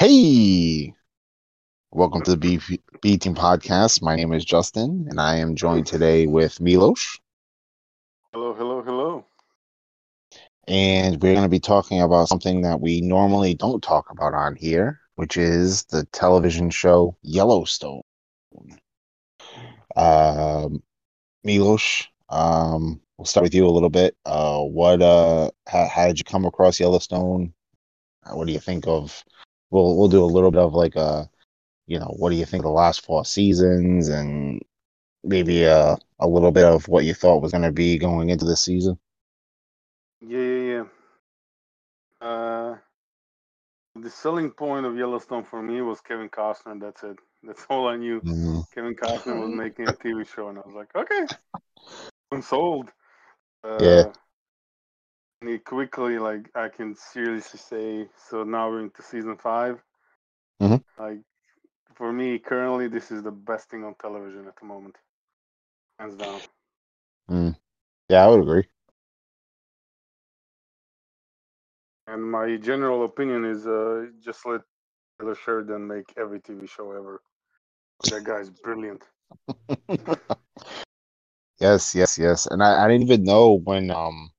Hey, welcome to the B, B Team Podcast. My name is Justin, and I am joined today with Milos. Hello, hello, hello. And we're going to be talking about something that we normally don't talk about on here, which is the television show Yellowstone. Um, Milos, um, we'll start with you a little bit. Uh, what, uh, how, how did you come across Yellowstone? What do you think of? We'll we'll do a little bit of like a, you know, what do you think of the last four seasons, and maybe uh, a little bit of what you thought was going to be going into this season. Yeah, yeah, yeah. Uh, the selling point of Yellowstone for me was Kevin Costner. That's it. That's all I knew. Mhm. Kevin Costner was making a TV show, and I was like, okay, I'm sold. Uh, Yeah. Quickly, like, I can seriously say, so now we're into season 5 Mhm. Like, for me, currently, this is the best thing on television at the moment, hands down. Mm. Yeah, I would agree. And my general opinion is, uh, just let Taylor Sheridan make every TV show ever. That guy's brilliant. yes, yes, yes. And I, I didn't even know when um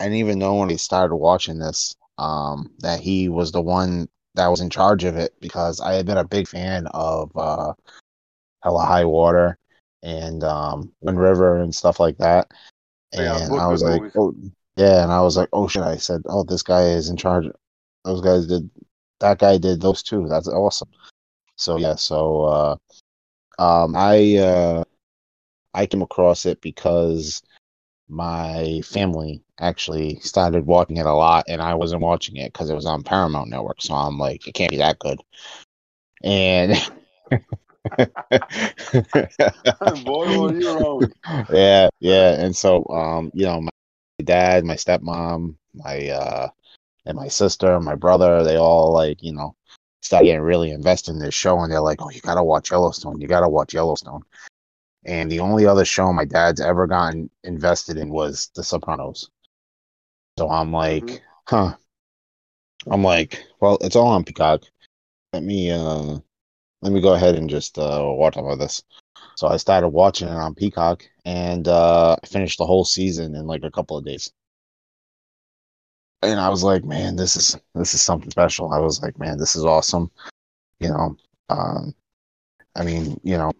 I didn't even know when I started watching this um that he was the one that was in charge of it because I had been a big fan of uh Hell or High Water and um Wind River and stuff like that. And both I was like, movies. oh yeah, and I was like, oh shit, I said, oh this guy is in charge. Those guys did that guy did those two. That's awesome. So yeah, so uh um I uh I came across it because my family actually started watching it a lot and I wasn't watching it because it was on Paramount Network. So I'm like, it can't be that good. And Boy, were you wrong. yeah, yeah. And so um, you know, my dad, my stepmom, my uh and my sister, my brother, they all like, you know, started getting really invested in this show and they're like, Oh, you gotta watch Yellowstone, you gotta watch Yellowstone. And the only other show my dad's ever gotten invested in was The Sopranos. So I'm like, Mhm. huh. I'm like, well, it's all on Peacock. Let me uh let me go ahead and just uh watch some of this. So I started watching it on Peacock and uh I finished the whole season in like a couple of days. And I was like, man, this is this is something special. I was like, man, this is awesome. You know, um I mean, you know,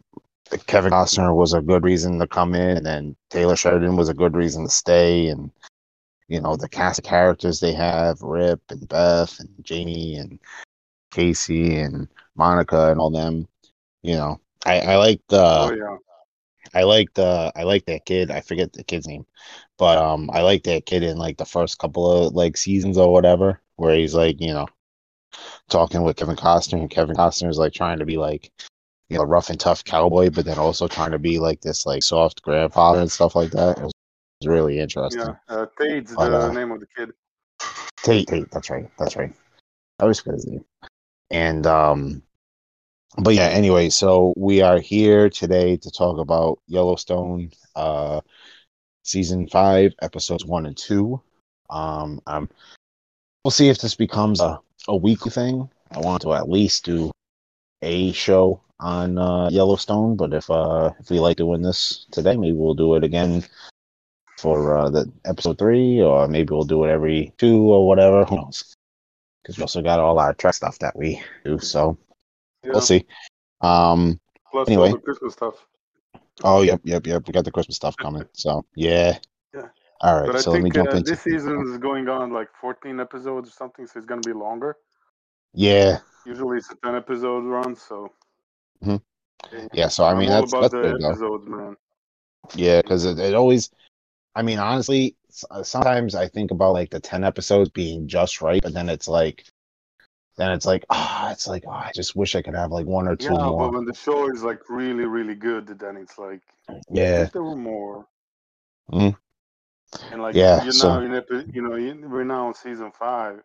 Kevin Costner was a good reason to come in, and then Taylor Sheridan was a good reason to stay, and you know the cast of characters they have, Rip and Beth and Jamie and Casey and Monica and all them. You know, I I like the oh yeah. I like the I like that kid. I forget the kid's name, but um, I like that kid in like the first couple of like seasons or whatever, where he's like you know talking with Kevin Costner, and Kevin Costner is like trying to be like you know rough and tough cowboy, but then also trying to be like this like soft grandfather and stuff like that. It was, was really interesting. Yeah. Uh, Tate's But, the uh, name of the kid. Tate, Tate, that's right, that's right. I always forget his name. And um, but yeah, anyway, so we are here today to talk about Yellowstone, uh, season five, episodes one and two. Um, um, we'll see if this becomes a a weekly thing. I want to at least do a show on uh, Yellowstone, but if uh if we like doing this today, maybe we'll do it again for uh, the episode three, or maybe we'll do it every two or whatever. Who knows? Because we also got all our Trek stuff that we do, so Yeah. we'll see. Um. Plus anyway. all the Christmas stuff. Oh, yep, yep, yep. We got the Christmas stuff coming, so yeah. Yeah. All right, But I so let me think jump uh, into this season is going on like 14 episodes or something, so it's gonna be longer. yeah, Usually it's a 10 episode run, so. Mhm. yeah. So I I'm mean, all that's about that's the good episodes, man. Yeah, because it, it always. I mean, honestly, uh, sometimes I think about like the ten episodes being just right, but then it's like, then it's like, ah, it's like, oh, I just wish I could have like one or two Yeah, but when the show is like really, really good, then it's like, Yeah, if there were more. Mhm. And like, Yeah, you're so- now in epi- you know, you- we're now on season five,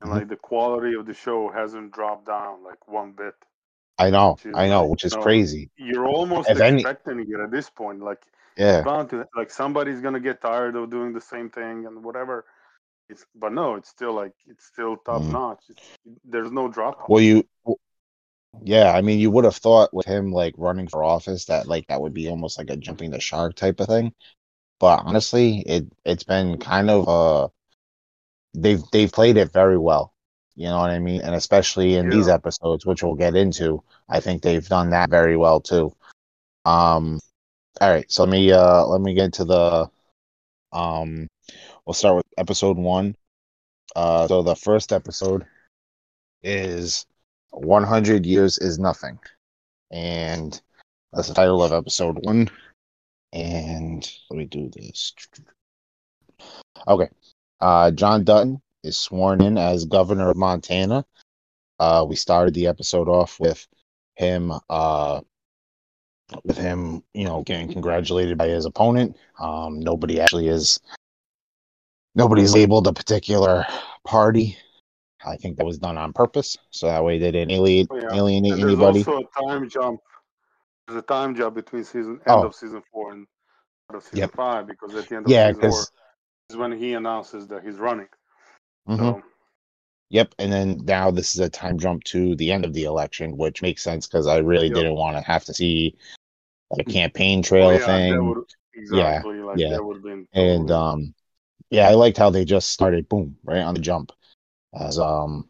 and Mhm. like the quality of the show hasn't dropped down like one bit. I know, I know, like, which is no, crazy. You're almost If any- expecting it at this point. Like, Yeah, bound to like somebody's gonna get tired of doing the same thing and whatever. It's but no, it's still like it's still top Mhm. notch. It's, there's no drop. Well, you, yeah, I mean, you would have thought with him like running for office that like that would be almost like a jumping the shark type of thing. But honestly, it it's been kind of uh they've they've played it very well. You know what I mean? And especially in these episodes, which we'll get into, I think they've done that very well too. Um, all right, so let me uh let me get to the um we'll start with episode one. Uh so the first episode is 100 years is nothing. And that's the title of episode 1. And let me do this. Okay. Uh John Dutton is sworn in as governor of Montana. Uh we started the episode off with him uh with him, you know, getting congratulated by his opponent. Um, nobody actually is, nobody's labeled a particular party. I think that was done on purpose, so that way they didn't alienate, Oh, yeah. alienate there's anybody. also a time jump. There's a time jump between season end Oh. of season four and of season Yep. five because at the end of yeah, season four is when he announces that he's running. Mm-hmm. So yep, and then now this is a time jump to the end of the election, which makes sense because I really Yep. didn't want to have to see like a campaign trail oh, yeah, thing. would exactly like yeah. would have been and um yeah i liked how they just started boom right on the jump. As um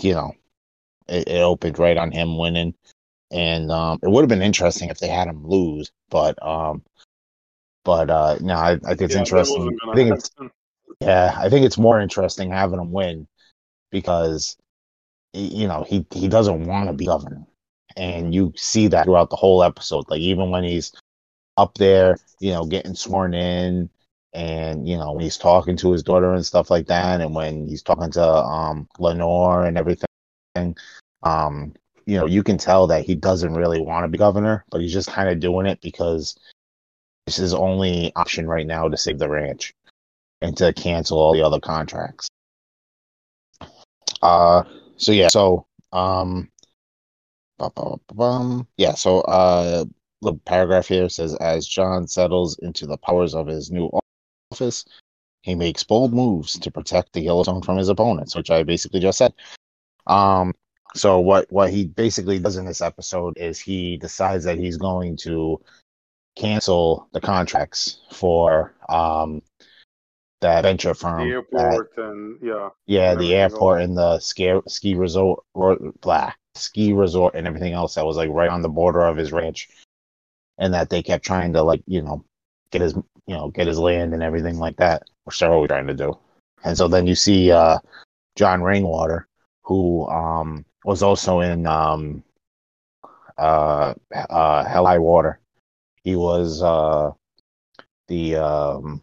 you know it, it opened right on him winning. And um it would have been interesting if they had him lose but um but uh no i, I think it's yeah, interesting. i think it's yeah i think it's more interesting having him win because you know he he doesn't want to be governor and you see that throughout the whole episode like even when he's up there you know getting sworn in and you know when he's talking to his daughter and stuff like that and when he's talking to um lenore and everything um you know you can tell that he doesn't really want to be governor but he's just kind of doing it because it's his only option right now to save the ranch and to cancel all the other contracts uh so yeah so um. Yeah so uh the paragraph here says as john settles into the powers of his new office he makes bold moves to protect the yellowstone from his opponents which i basically just said. Um so what what he basically does in this episode is he decides that he's going to cancel the contracts for um that venture firm the that- airport and yeah. Yeah, and the airport and the ski ski resort, blah, ski resort and everything else that was like right on the border of his ranch, and that they kept trying to like you know get his you know get his land and everything like that, which always trying to do. And so then you see uh, John Rainwater, who um, was also in um, uh, uh, Hell High Water. He was uh, the um,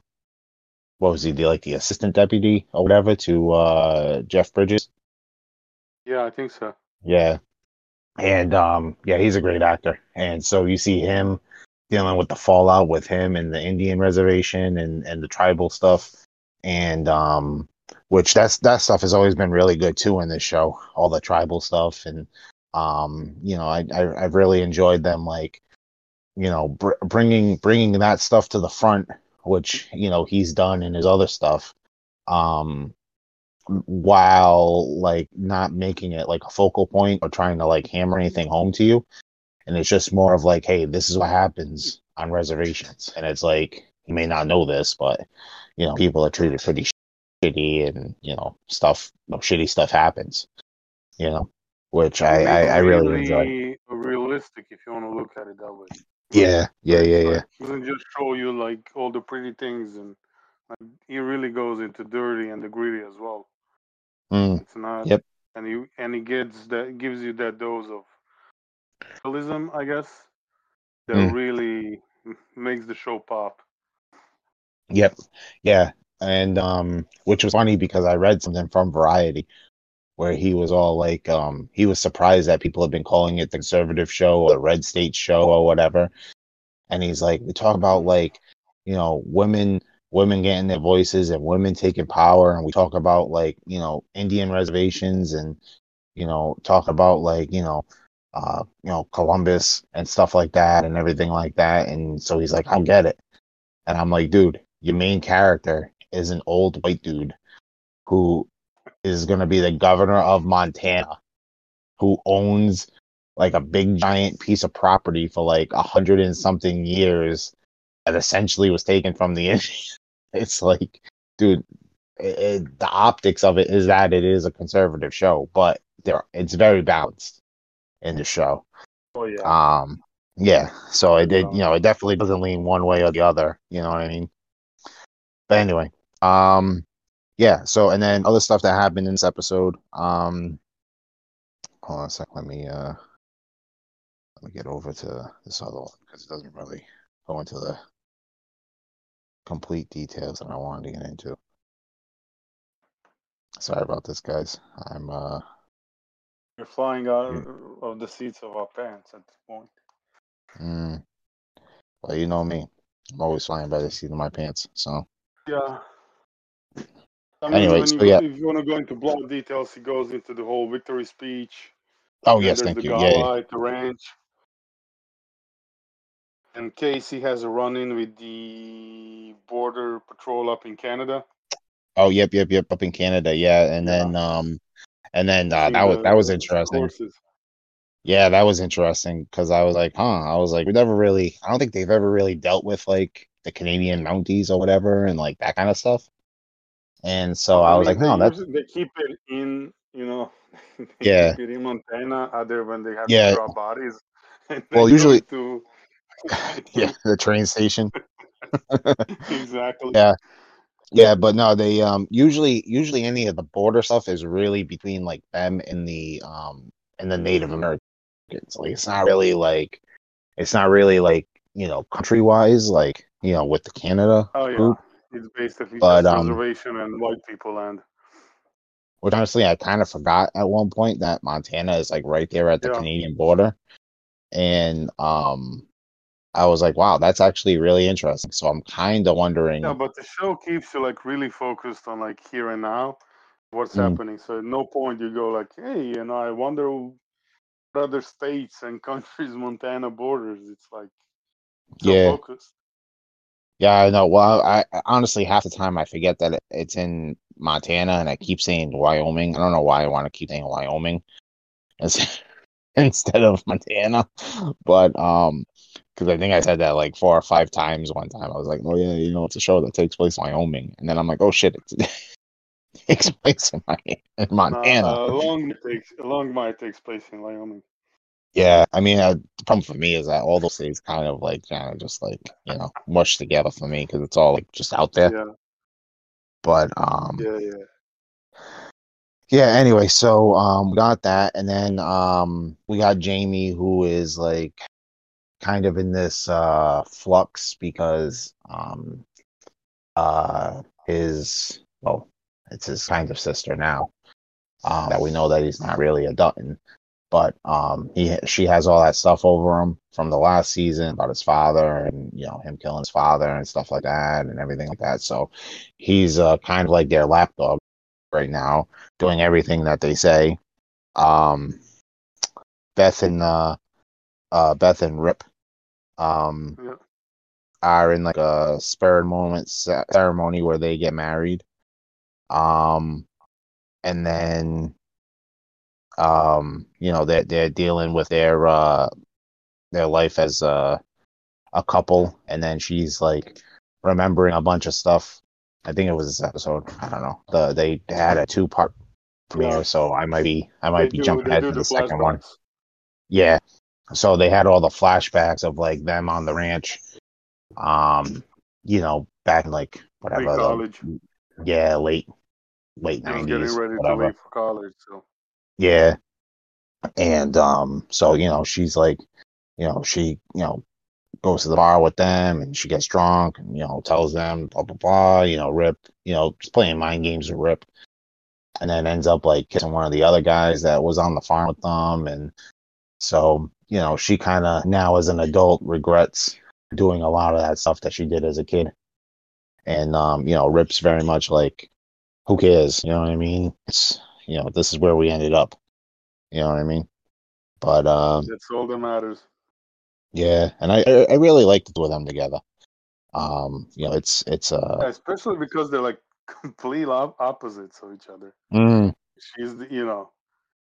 what was he? The like the assistant deputy or whatever to uh, Jeff Bridges. yeah i think so Yeah. And um yeah, he's a great actor. And so you see him dealing with the fallout with him and the Indian reservation and and the tribal stuff and um which that's that stuff has always been really good too in this show, all the tribal stuff and um you know, I, I I've really enjoyed them like you know, br- bringing bringing that stuff to the front which, you know, he's done in his other stuff. Um while like not making it like a focal point or trying to like hammer anything home to you. And it's just more of like hey this is what happens on reservations. And it's like you may not know this but you know people are treated pretty shitty and you know stuff you know, shitty stuff happens you know which I, I I really enjoy. realistic if you want to look at it that way. Yeah yeah yeah yeah. doesn't just show you like all the pretty things and like he really goes into dirty and the gritty as well mm, it's not Yep. and he and he gets that gives you that dose of realism i guess that Mm. really makes the show pop Yep. Yeah. And um which was funny because I read something from Variety where he was all like um he was surprised that people have been calling it the conservative show or the red state show or whatever. And he's like we talk about like, you know, women women getting their voices and women taking power and we talk about like, you know, Indian reservations and you know, talk about like, you know, uh, you know, Columbus and stuff like that and everything like that. And so he's like, i'll get it. And I'm like, dude, your main character is an old white dude who is going to be the governor of Montana, who owns like a big giant piece of property for like a hundred and something years that essentially was taken from the Indians. It's like, dude, it, it, the optics of it is that it is a conservative show, but there it's very balanced in the show. Oh yeah. Um, yeah. So it did, you know, it definitely doesn't lean one way or the other. You know what I mean? But anyway, um, yeah. So and then other stuff that happened in this episode. Um, hold on a sec. Let me uh, let me get over to this other one because it doesn't really go into the complete details that I wanted to get into. Sorry about this, guys. I'm uh You're flying out of the seats of our pants at this point. mm, well, you know me. I'm always flying by the seat of my pants. So Yeah. I mean, Anyway, when so you, yeah. if you want to go into blood details, he goes into the whole victory speech. Oh yes, thank you. gala Yeah, at the ranch. And Casey has a run in with the border patrol up in Canada. Oh yep, yep, yep, up in Canada, yeah. And Yeah. then um and then uh, that was that was interesting. Yeah, that was interesting because I was like, huh, I was like, we never really I don't think they've ever really dealt with like the Canadian Mounties or whatever and like that kind of stuff. And so I was mean, like, no, that's they keep it in, you know, Yeah. in Montana, other when they have Yeah. bodies. Well, usually- to yeah, the train station. exactly. Yeah. Yeah, but no, they um usually usually any of the border stuff is really between like them and the um and the Native Americans. Like it's not really like it's not really like, you know, country wise, like, you know, with the Canada Oh yeah, group. it's basically But, just um, reservation and white people land. Which honestly I kind of forgot at one point that Montana is like right there at the Yeah. Canadian border. And um I was like, wow, that's actually really interesting. So I'm kind of wondering Yeah, but the show keeps you like really focused on like here and now, what's Mm. happening. So at no point you go like, hey, you know, I wonder what other states and countries Montana borders. It's like so Yeah. focused. Yeah, I know. Well, I, I honestly half the time I forget that it's in Montana, and I keep saying Wyoming. I don't know why I want to keep saying Wyoming instead of Montana, but um, because I think I said that like four or five times one time. I was like, oh yeah, you know, it's a show that takes place in Wyoming, and then I'm like, oh shit, it takes place in, in Montana. Uh, uh, long takes long takes place in Wyoming. Yeah, I mean, uh, the problem for me is that all those things kind of like kind of just like you know mush together for me because it's all like just out there. Yeah, But um, yeah, yeah. yeah anyway so um we got that and then um we got jamie who is like kind of in this uh flux because um uh his well it's his kind of sister now um that we know that he's not really a dutton but um he she has all that stuff over him from the last season about his father and you know him killing his father and stuff like that and everything like that so he's uh kind of like their lapdog right now doing everything that they say. Um, Beth and uh, uh, Beth and Rip um, Yeah. are in like a spur moment ce- ceremony where they get married. Um, and then um, you know they're they're dealing with their uh their life as a a couple, and then she's like remembering a bunch of stuff. I think it was this episode. I don't know. The they had a two part premiere, Yeah. so I might be I might They be do- jumping ahead to the second one. Yeah. So they had all the flashbacks of like them on the ranch. Um, you know, back in like whatever. the- Pre-college. yeah, late late He nineties. getting ready to Whatever. leave for college. So Yeah. And um, so you know, she's like, you know, she, you know, goes to the bar with them and she gets drunk and, you know, tells them blah blah blah, you know, Rip, you know, just playing mind games with Rip. And then ends up like kissing one of the other guys that was on the farm with them and so, you know, she kind of now as an adult regrets doing a lot of that stuff that she did as a kid. And um, you know, Rip's very much like, who cares? You know what I mean? It's you know, this is where we ended up. You know what I mean? But um, that's all that matters. yeah, and I I really like the two of them together. Um, you know, it's it's Yeah, uh especially because they're like complete op- opposites of each other. Mm, She's the, you know,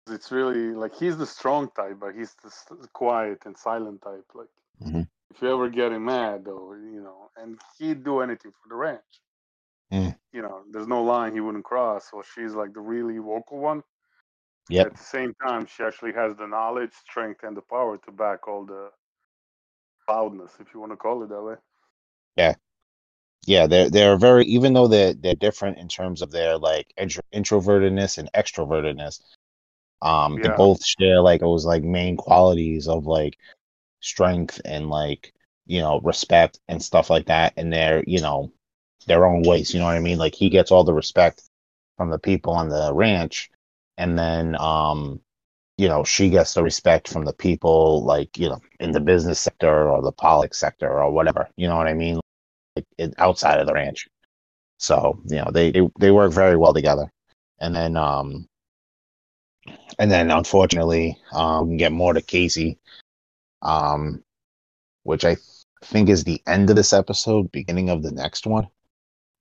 it's really like he's the strong type, but he's the quiet and silent type. Like Mhm. if you ever get him mad, though, you know, and he'd do anything for the ranch. Mm. You know, there's no line he wouldn't cross. So she's like the really vocal one. Yeah. At the same time, she actually has the knowledge, strength, and the power to back all the loudness, if you want to call it that way. Yeah. Yeah, they're they're very even though they're they're different in terms of their like intro, introvertedness and extrovertedness. Um, they both share like those like main qualities of like strength and like you know respect and stuff like that in their you know their own ways. You know what I mean? Like he gets all the respect from the people on the ranch, and then um, you know she gets the respect from the people like you know in the business sector or the politics sector or whatever. You know what I mean? like it, outside of the ranch. So you know they, they they work very well together, and then um and then unfortunately um we can get more to Casey, um which I think is the end of this episode, beginning of the next one,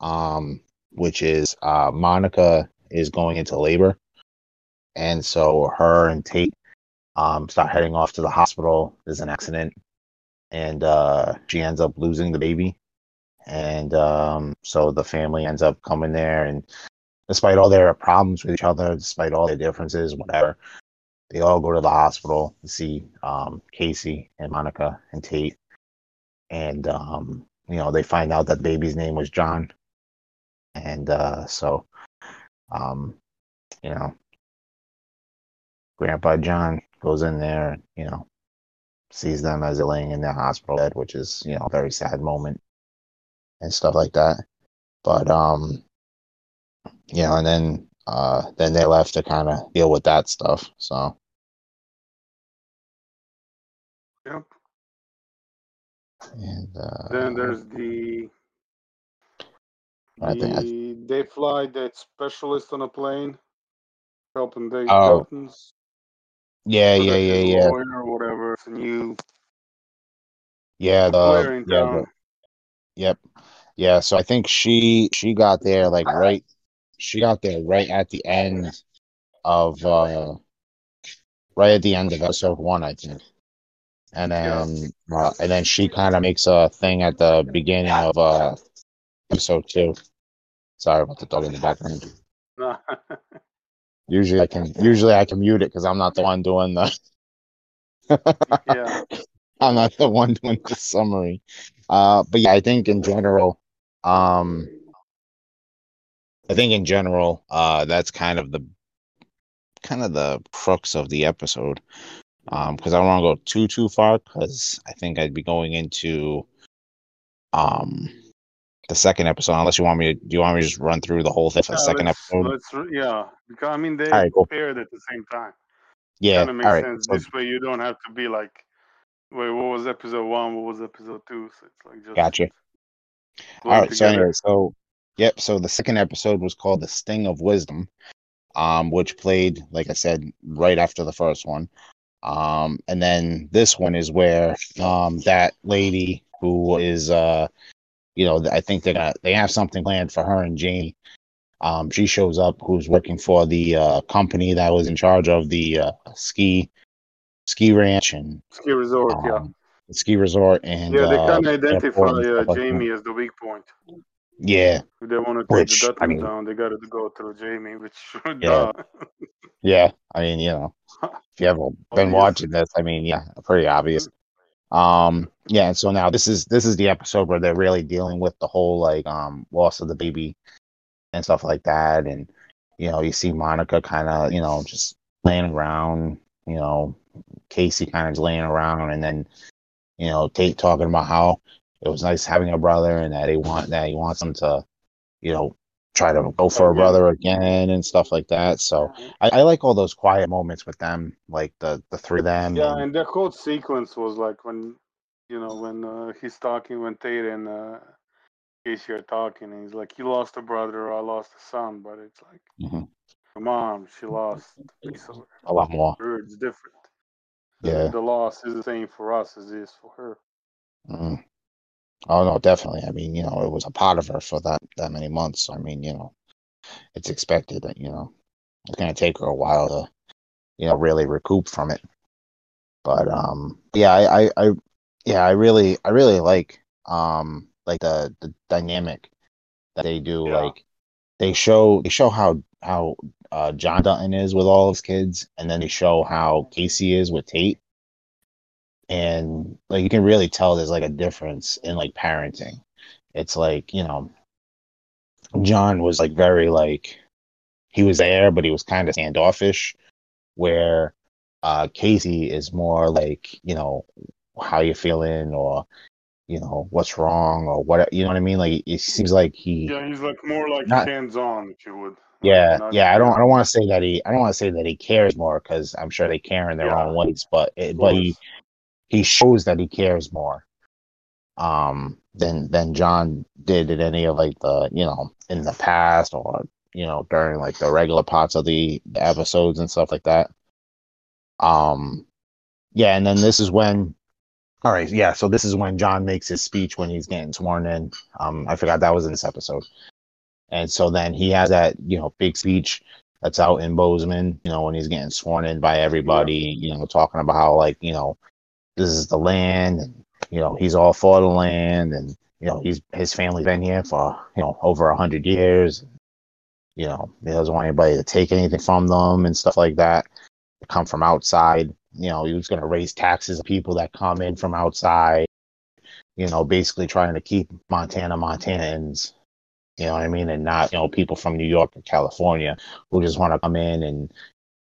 um which is uh Monica is going into labor, and so her and Tate um start heading off to the hospital. There's an accident, and uh she ends up losing the baby. And um, so the family ends up coming there and despite all their problems with each other despite all their differences whatever they all go to the hospital to see um, casey and monica and tate and um, you know they find out that baby's name was john and uh, so um, you know grandpa john goes in there and you know sees them as they're laying in their hospital bed which is you know a very sad moment and stuff like that. But um, you know, and then uh, then they left to kind of deal with that stuff. So Yep. and uh, Then there's the I think I- the they fly that specialist on a plane, helping the Oh. Duttons. yeah, yeah, yeah, yeah, or whatever. It's new yeah. The yeah, the, yep, yeah. So I think she she got there like right. She got there right at the end of uh right at the end of episode one, I think. And then uh, and then she kind of makes a thing at the beginning of uh episode two. Sorry about the dog in the background. Usually I can usually I can mute it because I'm not the one doing the yeah. I'm not the one doing the summary. Uh but yeah, I think in general, um I think in general, uh that's kind of the kind of the crux of the episode. Um because I don't want to go too too far because I think I'd be going into um the second episode unless you want me to do you want me to just run through the whole thing for the Yeah, second episode? yeah, because I mean they All right, cool. paired at the same time. Yeah, Kind of makes all right. sense. So- This way you don't have to be like, wait, what was episode one? What was episode two? So it's like just Gotcha. All right. So anyway, so yep. So the second episode was called "The Sting of Wisdom," um, which played, like I said, right after the first one. Um, and then this one is where um that lady who is uh, you know, I think they're gonna they have something planned for her and Jamie. Um, she shows up, who's working for the uh company that was in charge of the uh ski ski ranch and Ski resort, yeah. um, the ski resort and Yeah, they uh, kind of identify uh, stuff like that. Jamie as the weak point. Yeah, If they want to take Which, the I mean- down, they got to go through Jamie, which Yeah. Yeah, I mean, you know, if you ever been Obvious. watching this, I mean, yeah, pretty obvious. Um, yeah, and so now this is this is the episode where they're really dealing with the whole like um loss of the baby and stuff like that, and you know, you see Monica kind of you know just laying around, you know, Casey kind of laying around, and then you know Tate talking about how it was nice having a brother and that he want that he wants him to, you know, try to go for a brother again and stuff like that. So. I, I like all those quiet moments with them, like the the three of them. Yeah, and- and the whole sequence was like when, you know, when uh, he's talking, when Tate and uh, Casey are talking, and he's like, "You lost a brother, I lost a son," but it's like, Mhm. the mom, she lost a piece of a lot more. It's different. Yeah. The loss is the same for us as it is for her. Mm. Oh no, definitely. I mean, you know, it was a part of her for that that many months. I mean, you know, it's expected that you know it's gonna take her a while to you know really recoup from it. But um, yeah, I, I, I yeah, I really, I really like um like the the dynamic that they do. Yeah. Like they show they show how how uh, John Dutton is with all his kids, and then they show how Casey is with Tate. And like you can really tell there's like a difference in like parenting. It's like, you know, John was like very like he was there, but he was kind of standoffish, where uh Casey is more like, you know, how you feeling or you know, what's wrong or what you know what I mean? Like it seems like he Yeah, he's like more like Not- hands on, if you would. Yeah, Not- yeah. I don't. I don't want to say that he. I don't want to say that he cares more because I'm sure they care in their Yeah. own ways. But it, but he. He shows that he cares more, um, than than John did in any of like the you know in the past or you know during like the regular parts of the, the episodes and stuff like that. Um, yeah, and then this is when. All right, yeah. So this is when John makes his speech when he's getting sworn in. Um, I forgot that was in this episode. And so then he has that, you know, big speech that's out in Bozeman, you know, when he's getting sworn in by everybody, you know, talking about how like, you know, this is the land and, you know, he's all for the land and, you know, he's his family's been here for, you know, over a hundred years. You know, he doesn't want anybody to take anything from them and stuff like that. To come from outside. You know, he was gonna raise taxes of people that come in from outside, you know, basically trying to keep Montana Montanans you know what I mean? And not, you know, people from New York or California who just want to come in and,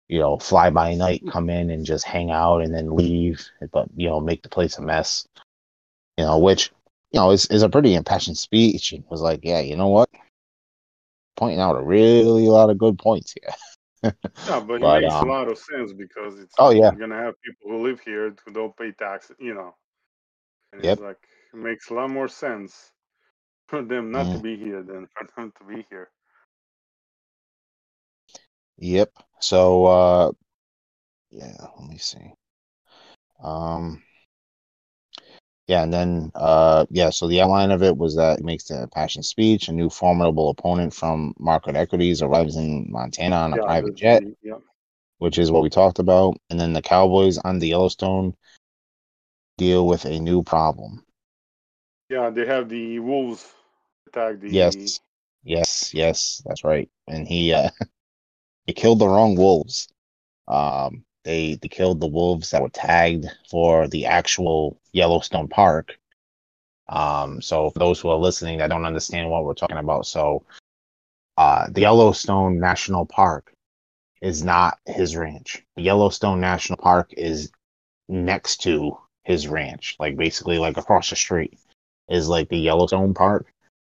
you know, fly by night, come in and just hang out and then leave, but, you know, make the place a mess. You know, which, you know, is, is a pretty impassioned speech. It was like, yeah, you know what? Pointing out a really lot of good points here. Yeah, but it makes um, a lot of sense because it's Oh, yeah. you're gonna have people who live here who don't pay taxes, you know. And Yep. it's like it makes a lot more sense for them not to Mm. be here than for them to be here. Yep. So, uh, yeah, let me see. Um, yeah, and then, uh, yeah, so the outline of it was that it makes the passion speech. A new formidable opponent from Market Equities arrives in Montana on a yeah, private jet, yeah. which is what we talked about. And then the Cowboys on the Yellowstone deal with a new problem. Yeah, they have the wolves attack the Yes, yes, yes, that's right. And he, uh, he killed the wrong wolves. Um, they they killed the wolves that were tagged for the actual Yellowstone Park. Um, so for those who are listening that don't understand what we're talking about, so uh, the Yellowstone National Park is not his ranch. The Yellowstone National Park is next to his ranch, like basically like across the street is like the Yellowstone Park,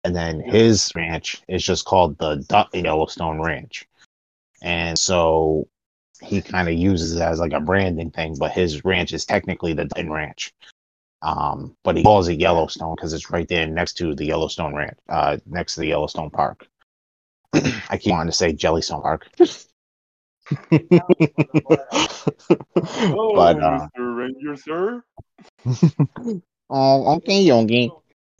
and then his ranch is just called the Dutton Yellowstone Ranch. And so he kind of uses it as like a branding thing, but his ranch is technically the Dutton Ranch. Um, but he calls it Yellowstone because it's right there next to the Yellowstone Ranch, uh, next to the Yellowstone Park. I keep wanting to say Jellystone Park. Oh, but uh, Mr. Ranger, sir. oh, okay, Yogi.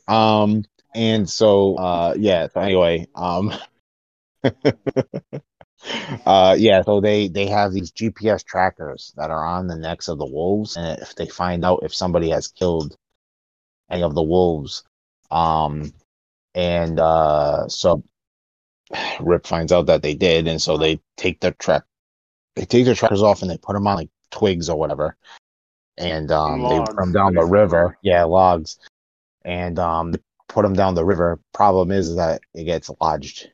Um, and so, uh, yeah. So anyway, um, uh, yeah. So they they have these GPS trackers that are on the necks of the wolves, and if they find out if somebody has killed any of the wolves, um, and uh, so Rip finds out that they did, and so they take their track, they take their trackers off, and they put them on like twigs or whatever, and um, they put them down the river. Yeah, logs, and um, they put them down the river. Problem is that it gets lodged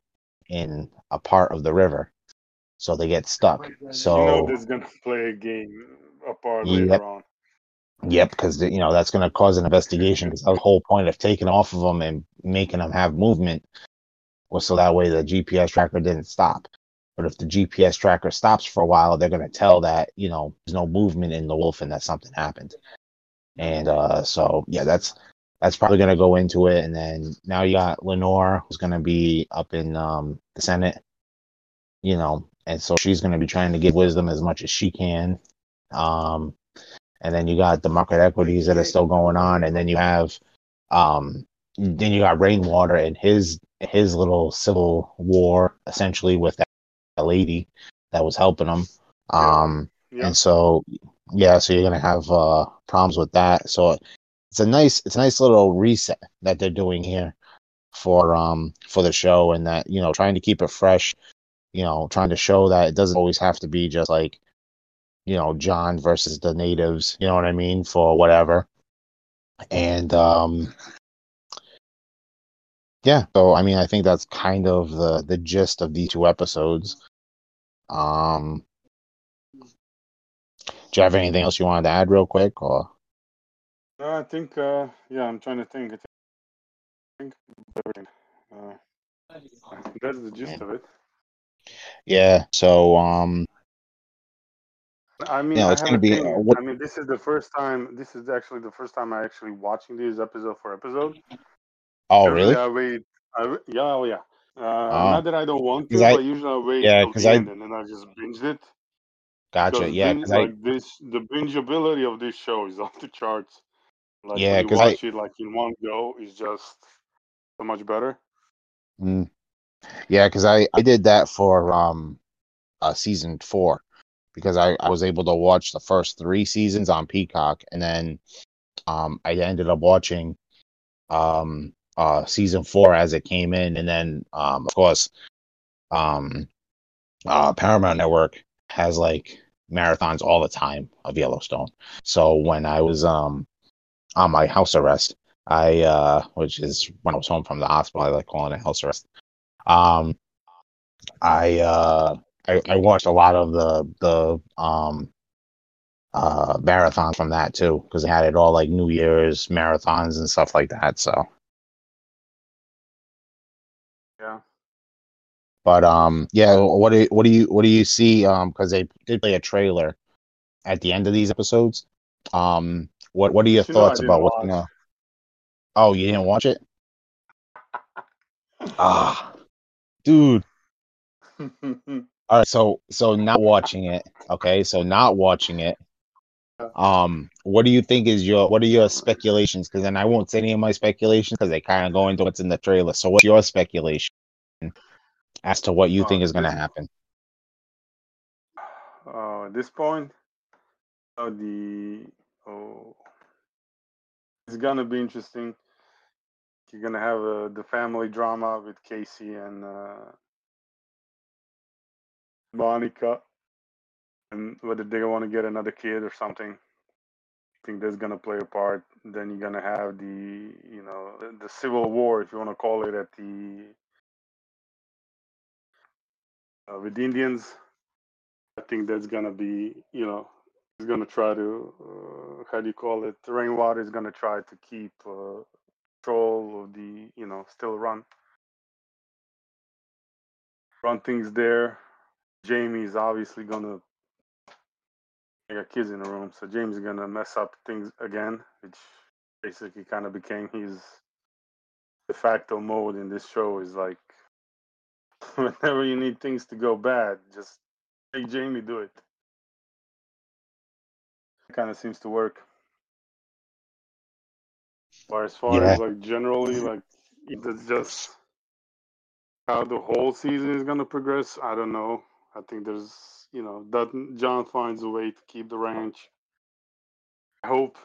in a part of the river, so they get stuck. So you know this is gonna play a game a part Yep. later on. Yep, because you know that's going to cause an investigation. Because the whole point of taking off of them and making them have movement was so that way the GPS tracker didn't stop. But if the GPS tracker stops for a while, they're going to tell that you know there's no movement in the wolf and that something happened. And uh, so yeah, that's that's probably going to go into it. And then now you got Lenore, who's going to be up in um, the Senate, you know, and so she's going to be trying to give wisdom as much as she can. Um, and then you got the market equities that are still going on, and then you have Um, then you got Rainwater and his his little civil war essentially with that lady that was helping him. Um, Yeah. and so yeah, so you're gonna have uh problems with that. So it's a nice it's a nice little reset that they're doing here for um for the show and that you know trying to keep it fresh you know trying to show that it doesn't always have to be just like you know john versus the natives you know what i mean for whatever. And um yeah so i mean i think that's kind of the the gist of these two episodes. Um do you have anything else you wanted to add real quick or No, I think, uh, yeah, I'm trying to think. I think everything. Uh, that's the gist of it. yeah so um I mean, Yeah, I it's gonna be, uh, what- I mean, this is the first time. This is actually the first time I actually watching these episode for episode. oh really I wait. I, yeah, oh yeah. Uh, Oh. Not that I don't want to, I- but usually I wait yeah, because I- and then I just binged it. gotcha yeah bin- because i like this, the bingeability of this show is off the charts. Like Yeah, when you 'cause I- watch it like in one go, is just so much better. Mm. Yeah, because I I did that for um uh season four because I I was able to watch the first three seasons on Peacock and then um I ended up watching um uh season four as it came in and then um of course um uh Paramount Network has like marathons all the time of Yellowstone. So when I was um on my house arrest, I uh which is when I was home from the hospital, I like calling it house arrest. Um I uh I, I watched a lot of the the um uh marathons from that too because they had it all like New Year's marathons and stuff like that. So Yeah. But um, yeah. What do you, what do you what do you see? Um, because they did play a trailer at the end of these episodes. Um, what what are your You thoughts about what's watch. gonna? Oh, you didn't watch it? Ah, dude. All right. So so not watching it. Okay. So not watching it. Um, what do you think is your what are your speculations? Because then I won't say any of my speculations because they kind of go into what's in the trailer. So what's your speculation as to what you Uh, think is going to happen? uh, at this point, uh, the oh, it's gonna be interesting. You're gonna have uh, the family drama with Casey and uh, Monica, and whether they want to get another kid or something. I think that's gonna play a part. Then you're gonna have the you know the, the civil war, if you want to call it, at the uh, with the Indians. I think that's gonna be, you know, he's gonna try to, uh, how do you call it? Rainwater is gonna try to keep uh, control of the, you know, still run, run things there. Jamie is obviously gonna. I got kids in the room, so Jamie's gonna mess up things again, which basically kind of became his de facto mode in this show. Is like whenever you need things to go bad, just make Jamie, do it. Kind of seems to work. But as far Yeah. as like generally, like that's just how the whole season is gonna progress. I don't know. I think there's, you know, that John finds a way to keep the ranch. I hope.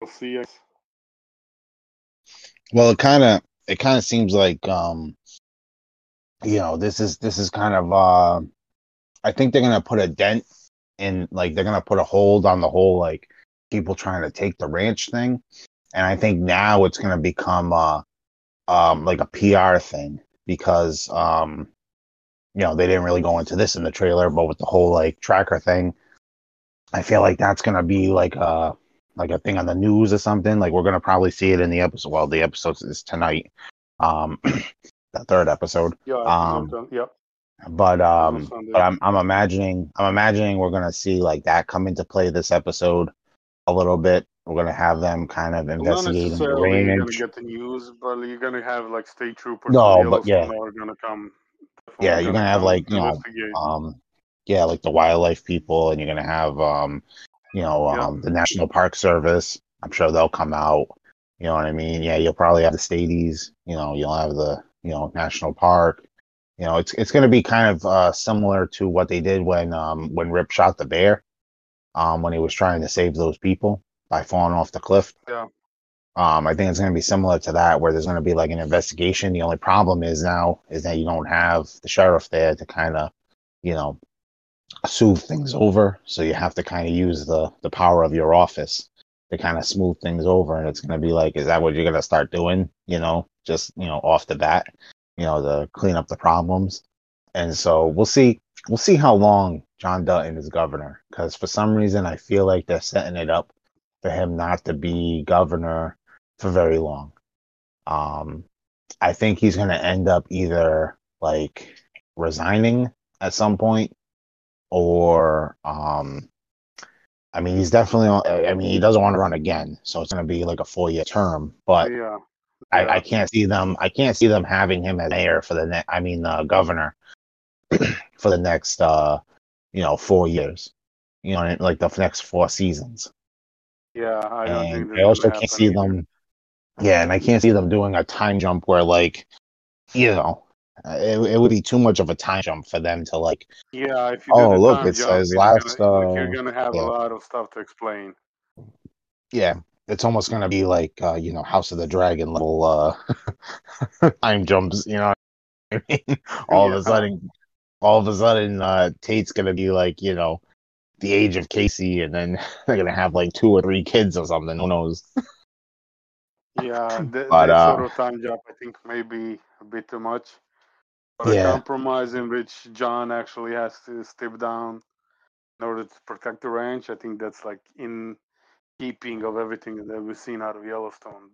We'll see. Guess. Well, it kind of it kind of seems like um, you know, this is this is kind of uh, I think they're gonna put a dent in like they're gonna put a hold on the whole like people trying to take the ranch thing, and I think now it's gonna become uh, um, like a PR thing because um, you know, they didn't really go into this in the trailer, but with the whole like tracker thing, I feel like that's gonna be like a like a thing on the news or something. Like we're gonna probably see it in the episode. Well, the episode is tonight, um, the third episode. Yeah. Um, Yep. But um, but I'm I'm imagining I'm imagining we're gonna see like that come into play this episode a little bit. We're gonna have them kind of investigating the you're gonna get the news, but you're gonna have like state troopers. No, but yeah. Are gonna come. Yeah, you're gonna have, like, you know, um yeah like the wildlife people and you're gonna have um you know Yeah. um the national park service i'm sure they'll come out You know what I mean? Yeah, you'll probably have the stadies. You know, you'll have the you know national park. You know, it's it's going to be kind of uh, similar to what they did when um, when Rip shot the bear, um, when he was trying to save those people by falling off the cliff. Yeah. Um, I think it's going to be similar to that, where there's going to be like an investigation. The only problem is now is that you don't have the sheriff there to kind of, you know, soothe things over. So you have to kind of use the the power of your office to kind of smooth things over. And it's going to be like, is that what you're going to start doing? You know, just you know, off the bat, you know, to clean up the problems. And so we'll see. We'll see how long John Dutton is governor, because for some reason I feel like they're setting it up for him not to be governor for very long. Um, I think he's going to end up either like resigning at some point or um, I mean, he's definitely. I mean, he doesn't want to run again, so it's going to be like a four-year term. But yeah. I, I, can't see them. I can't see them having him as mayor for the next. I mean, uh, governor for the next, uh, you know, four years. You know, like the next four seasons. Yeah, I don't and I also can't see them. Yeah, and I can't see them doing a time jump where, like, you know, it, it would be too much of a time jump for them to like. Yeah, if you oh look, it says last. Gonna, uh, you're gonna have yeah. a lot of stuff to explain. Yeah, it's almost gonna be like uh, you know House of the Dragon little uh, time jumps. You know, I mean? all Yeah. of a sudden, all of a sudden, uh, Tate's gonna be like you know the age of Casey, and then they're gonna have like two or three kids or something. Who knows? Yeah, that, But, that uh, sort of time jump I think may be a bit too much. But Yeah. a compromise in which John actually has to step down in order to protect the ranch, I think that's like in keeping of everything that we've seen out of Yellowstone.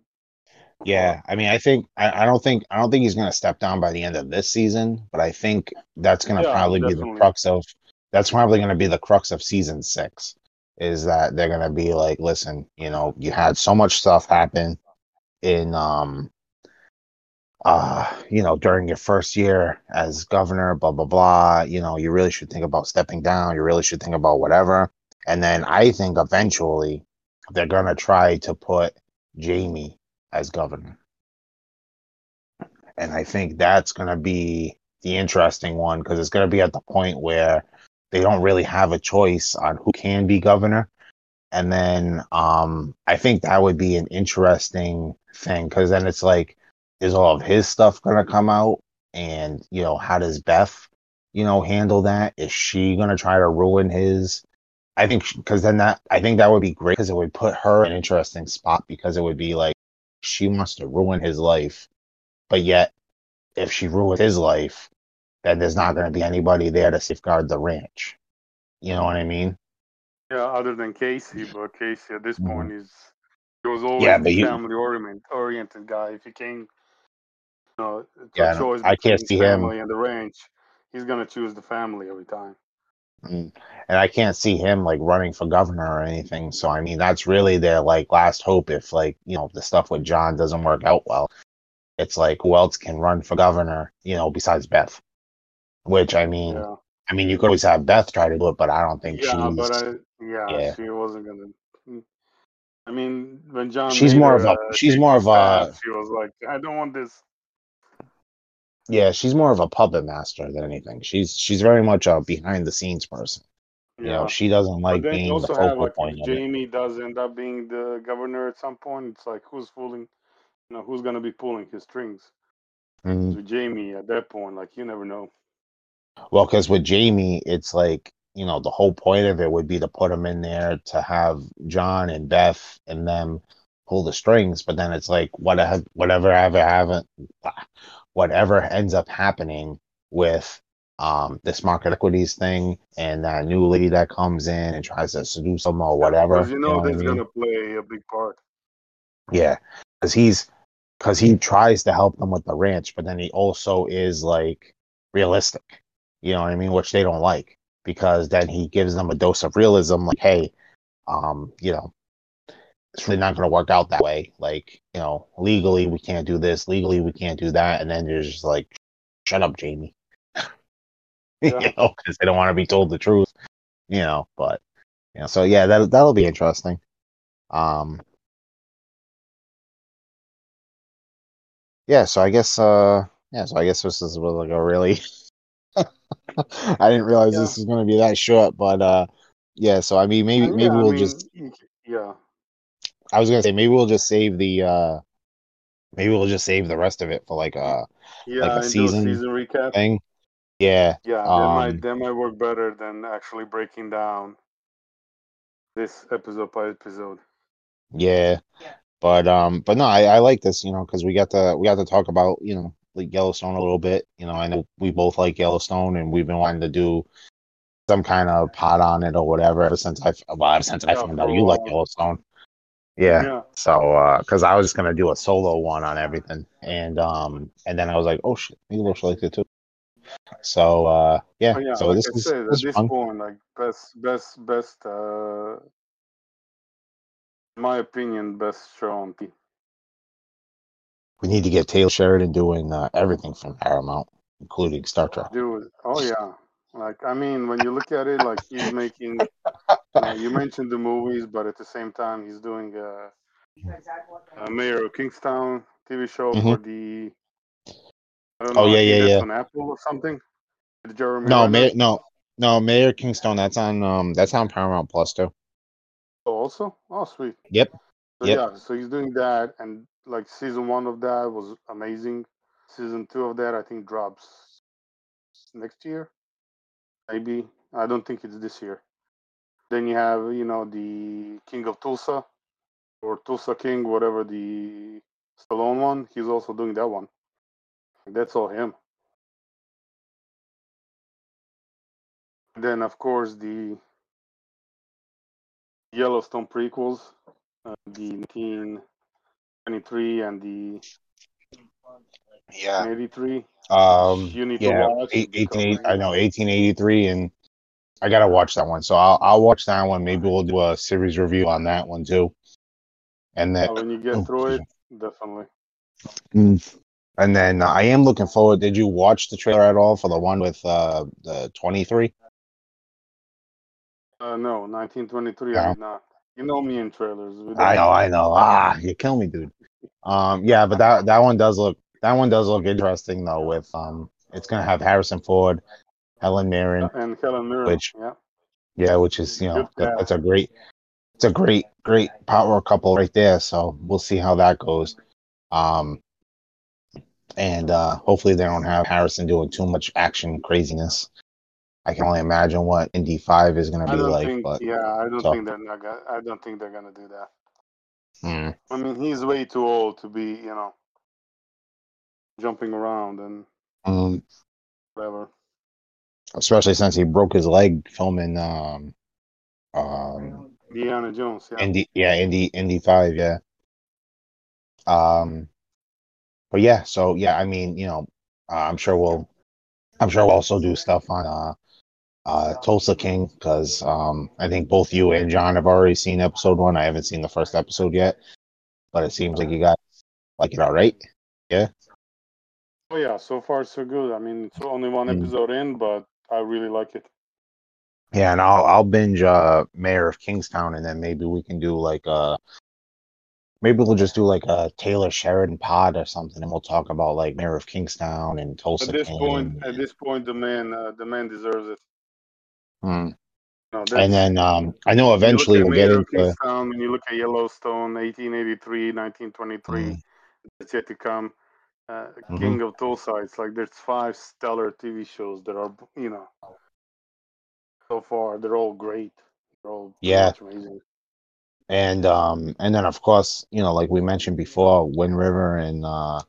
Yeah, I mean, I think I, I don't think I don't think he's going to step down by the end of this season, but I think that's going to Yeah, probably be the crux of that's probably going to be the crux of season six. Is that they're going to be like, listen, you know, you had so much stuff happen in um uh you know during your first year as governor blah blah blah you know you really should think about stepping down you really should think about whatever and then i think eventually they're to try to put jamie as governor and I think that's to be the interesting one because it's to be at the point where they don't really have a choice on who can be governor. And then um, I think that would be an interesting thing because then it's like, is all of his stuff going to come out? And, you know, how does Beth, you know, handle that? Is she going to try to ruin his? I think because then that, I think that would be great because it would put her in an interesting spot because it would be like, she wants to ruin his life but yet if she ruins his life then there's not going to be anybody there to safeguard the ranch you know what i mean Yeah, other than Casey, but Casey at this Mhm. point is he was always Yeah, but family orient, oriented guy. If he came, you know, Yeah, choice I can't see him- family and the ranch, he's gonna choose the family every time. And i can't see him like running for governor or anything so i mean that's really their like last hope if like you know the stuff with john doesn't work out well it's like who else can run for governor you know besides beth which i mean Yeah, i mean you could always have beth try to do it but i don't think yeah, she's but I, yeah, yeah. she wasn't gonna. I mean, when John, She's more her, of a- uh, she's more of a- She was like, I don't want this. Yeah she's more of a puppet master than anything she's she's very much a behind the scenes person Yeah. You know, she doesn't like but then you being the have focal like point if of it. Jamie does end up being the governor at some point, it's like who's pulling, you know, who's gonna be pulling his strings? Mhm. With Jamie at that point, like you never know. Well, because with Jamie, it's like you know the whole point of it would be to put him in there to have John and Beth and them pull the strings, but then it's like whatever, whatever ever haven't, whatever ends up happening with um this market equities thing and that new lady that comes in and tries to seduce him or whatever. Because you know, what I that's mean? gonna play a big part. Yeah, because he's because he tries to help them with the ranch, but then he also is like realistic. You know what I mean? Which they don't like because then he gives them a dose of realism, like, hey, um, you know, it's really not going to work out that way. Like, you know, legally we can't do this, legally we can't do that, and then you're just like, shut up, Jamie. Yeah. you know, because they don't want to be told the truth. You know, but you know, so yeah, that that'll be interesting. Um, yeah, so I guess uh yeah, so I guess this is like a really I didn't realize Yeah. this was gonna be that short, but uh yeah, so I mean maybe And maybe yeah, we'll mean, just yeah, I was gonna say maybe we'll just save the uh maybe we'll just save the rest of it for like a yeah, like a season season recap. thing. Yeah. Yeah, that might Um that might work better than actually breaking down this episode by episode. yeah. But um but no, I, I like this, you know, because we got to we got to talk about, you know, like Yellowstone a little bit. You know, I know we both like Yellowstone and we've been wanting to do some kind of pot on it or whatever ever since I well, ever since I found out you like. Yellowstone. Yeah. Yeah, So, uh, because I was just gonna do a solo one on everything, and um, and then I was like, oh shit, maybe Lush liked it too. So, uh, yeah. but yeah, so like this I is said, this at this point, like best, best, best. uh my opinion, best show on TV. We need to get Taylor Sheridan doing uh, everything from Paramount, including Star Trek. Dude, oh yeah. Like I mean, when you look at it, like he's making. You, you mentioned the movies, but at the same time, he's doing a, a Mayor of Kingstown TV show for the. I don't Mm-hmm. Oh, yeah, yeah, yeah. on Apple or something. Jeremy No, Mayor, no, no, Mayor Kingstown. That's on um, that's on Paramount Plus too. Oh, also, oh sweet. Yep. So Yep. yeah, so he's doing that, and like season one of that was amazing. Season two of that, I think, drops next year, maybe. I don't think it's this year. Then you have, you know, the King of Tulsa, or Tulsa King, whatever the Stallone one. He's also doing that one. That's all him. Then, of course, the Yellowstone prequels, uh, the 1923 and the Yeah. 83. Um. You need to Yeah. watch Eight, because, 18, I know, eighteen eighty three, and I gotta watch that one. So I'll I'll watch that one. Maybe we'll do a series review on that one too. And then Uh, when you get Oh, through it, definitely. Mm. And then I am looking forward. Did you watch the trailer at all for the one with uh the 23? Uh, no, 1923. No. I did not. You know me in trailers. I know, I know. Ah, you kill me, dude. Um, yeah, but that that one does look that one does look interesting though. With um, it's gonna have Harrison Ford, Helen Mirren, And Helen Mirren. Which- yeah. yeah, which is you know that, that's a great, it's a great great power couple right there. So we'll see how that goes. Um, and uh, hopefully they don't have Harrison doing too much action craziness. I can only imagine what Indy Five is gonna be like, think. but yeah, I don't so- think they're not. Gonna, I don't think they're gonna do that. mm, I mean, he's way too old to be, you know, jumping around and um, whatever. Especially since he broke his leg filming um um Indiana Jones. Yeah. Indy yeah Indy Indy five yeah um but yeah so yeah I mean you know uh, I'm sure we'll I'm sure we'll also do stuff on uh uh Tulsa King because um I think both you and John have already seen episode one I haven't seen the first episode yet but it seems like you guys like it all right Yeah. oh yeah, so far so good. I mean, it's only one Mm. episode in, but I really like it. yeah and I'll I'll binge uh Mayor of Kingstown and then maybe we can do like uh maybe we'll just do like a Taylor Sheridan pod or something and we'll talk about like Mayor of Kingstown and Tulsa At this King. point, at this point, the man, uh, the man deserves it. Hmm. No, and then um I know when you look eventually we'll get Mayor of into Kingstown, when you look at Yellowstone, 1883, 1923, Mm. it's yet to come. Uh, Mhm. King of Tulsa. It's like there's five stellar TV shows that are, you know, so far they're all great. They're all Yeah. amazing. and um and then of course you know like we mentioned before Wind River and uh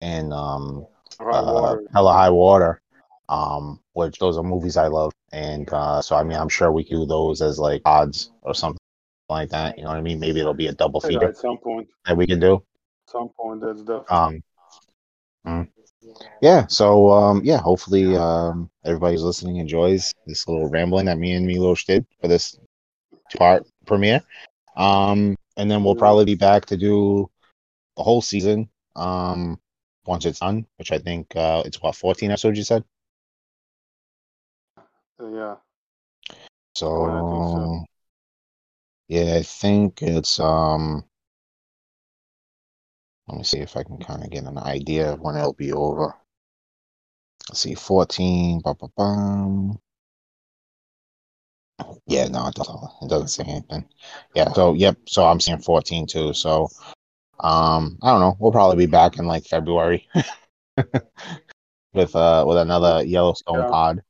and um High uh, Hell or High Water um which those are movies I love and uh so I mean I'm sure we can do those as like odds or something like that you know what I mean maybe it'll be a double feater at some point, that we can do at some point, that's definitely. um mm. yeah so um yeah hopefully um everybody's listening enjoys this little rambling that me and Milos did for this part premiere um and then we'll probably be back to do the whole season um once it's done which i think uh it's what 14 episodes you said uh, yeah. so, Oh, I so. yeah i think it's um Let me see if I can kind of get an idea of when it'll be over. Let's see, 14. Bum, bum, bum. Yeah, no, it doesn't, it doesn't say anything. Yeah, so, yep, so I'm seeing 14 too. So, um, I don't know. We'll probably be back in like February with uh with another Yellowstone Yeah. pod,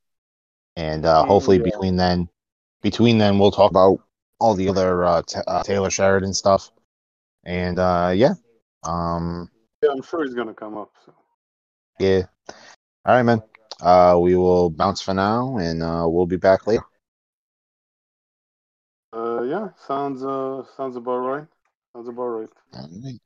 and uh, hopefully Yeah. between then, between then we'll talk about all the other uh, t- uh Taylor Sheridan stuff, and uh yeah, um, Yeah, I'm sure he's gonna come up. So. yeah. All right, man. Uh, we will bounce for now, and uh, we'll be back later. Uh, yeah, sounds uh sounds about right. Sounds about right. All right.